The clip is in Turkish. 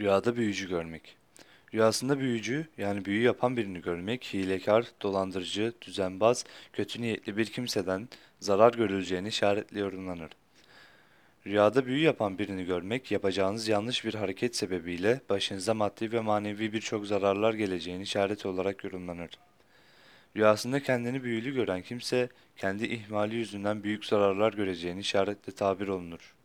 Rüyada büyücü görmek. Rüyasında büyücü yani büyü yapan birini görmek hilekar, dolandırıcı, düzenbaz, kötü niyetli bir kimseden zarar görüleceğini işaretli yorumlanır. Rüyada büyü yapan birini görmek yapacağınız yanlış bir hareket sebebiyle başınıza maddi ve manevi birçok zararlar geleceğini işaret olarak yorumlanır. Rüyasında kendini büyülü gören kimse kendi ihmali yüzünden büyük zararlar göreceğini işaretle tabir olunur.